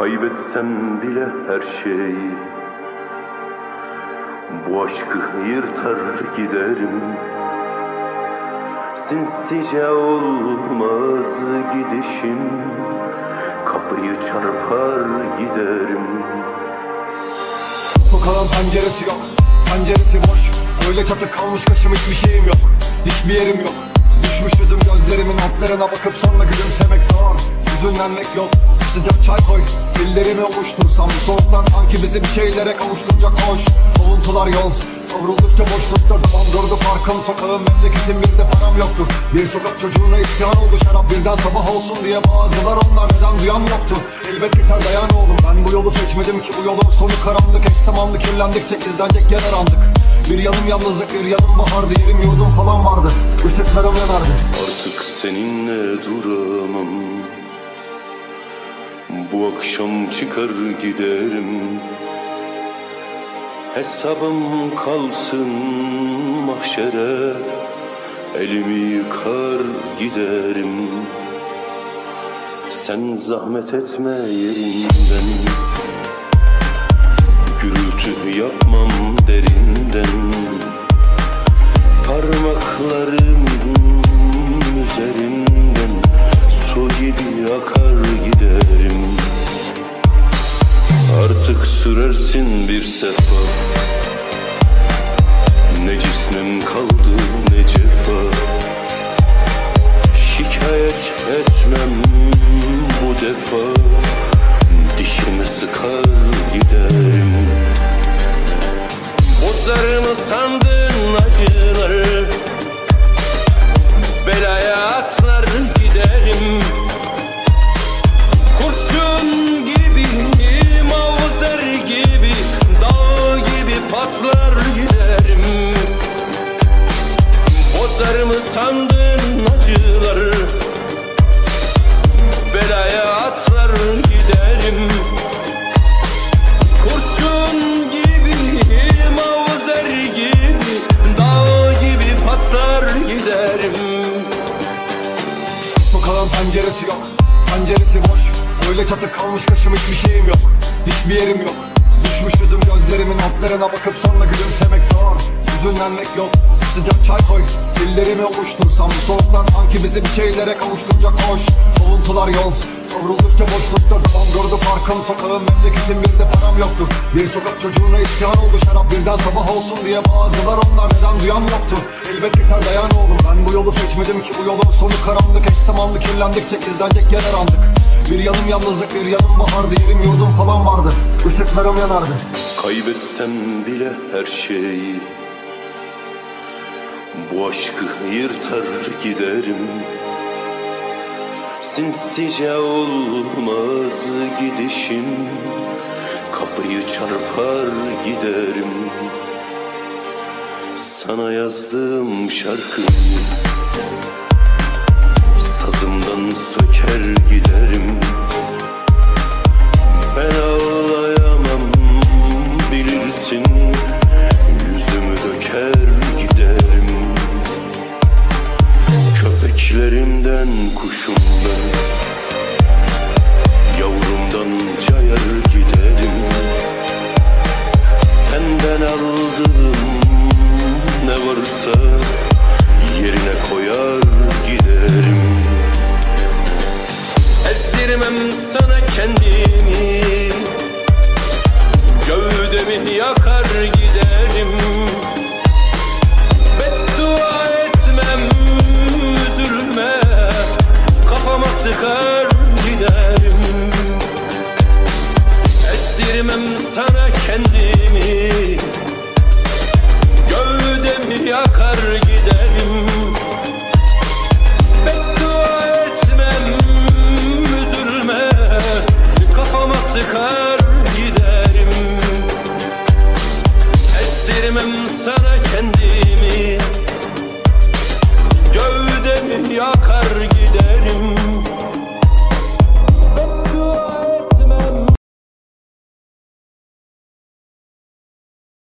Kaybetsem bile her şeyi Bu aşkı yırtar giderim. Sinsice olmaz gidişim. Kapıyı çarpar giderim. Sokağın penceresi yok. Penceresi boş. Öyle çatı kalmış kaşım hiçbir şeyim yok. Hiçbir yerim yok. Düşmüş yüzüm gözlerimin altlarına bakıp sonra gülümsemek zor Hüzünlenmek yok. Sıcak çay koy Ellerimi ovuştursam soğuklar sanki bizi bir şeylere kavuşturacak hoş. Avuntular yoz Savruldukça boşlukta zaman durdu farkım Sokağın memleketin bir de param yoktur. Bir sokak çocuğuna isyan oldu şarap. Birden sabah olsun diye bağırdılar onlar Neden duyan yoktu? Elbet biter dayan oğlum. Ben bu yolu seçmedim ki bu yolun sonu karanlık. Eş zamanlı kirlendikçe izlenecek yer arandık. Bir yanım yalnızlık bir yanım bahardı Yerim yurdum falan vardı. Işıklarım yanardı Artık seninle duramam Bu akşam çıkar giderim. Hesabım kalsın mahşere. Elimi yıkar giderim. Sen zahmet etme yerinden. Gürültü yapmam derinden Artık sürersin bir sefa. Ne cismim kaldı ne cefa penceresi yok. Penceresi boş. Öyle çatı kalmış kaşım hiçbir şeyim yok. Hiçbir yerim yok. Düşmüş yüzüm gözlerimin altlarına bakıp sonra gülümsemek zor. Hüzünlenmek yok. Sıcak çay koy. Ellerimi ovuştursam Bu soğuklar sanki bizi bir şeylere kavuşturacak hoş. Avuntular yoz Savruldukça boşlukta zaman gördü farkım. Sokağın memleketin bir de param yoktur Bir sokak çocuğuna isyan oldu şarap. Birden sabah olsun diye bağırdılar. Onlar Neden duyan yoktu? Elbet biter dayan bu yolu seçmedim ki bu yolun sonu karanlık. Eş zamanlı kirlendikçe izlenecek yer arandık Bir yanım yalnızlık bir yanım bahardı Yerim yurdum falan vardı. Işıklarım yanardı. Kaybetsem bile her şeyi Bu aşkı yırtar giderim. Sinsice olmaz gidişim. Kapıyı çarpar giderim sana yazdığım şarkı Sazımdan söker giderim. Ben ağlayamam bilirsin Yüzümü döker giderim. Köpeklerimden kuşumdan giderim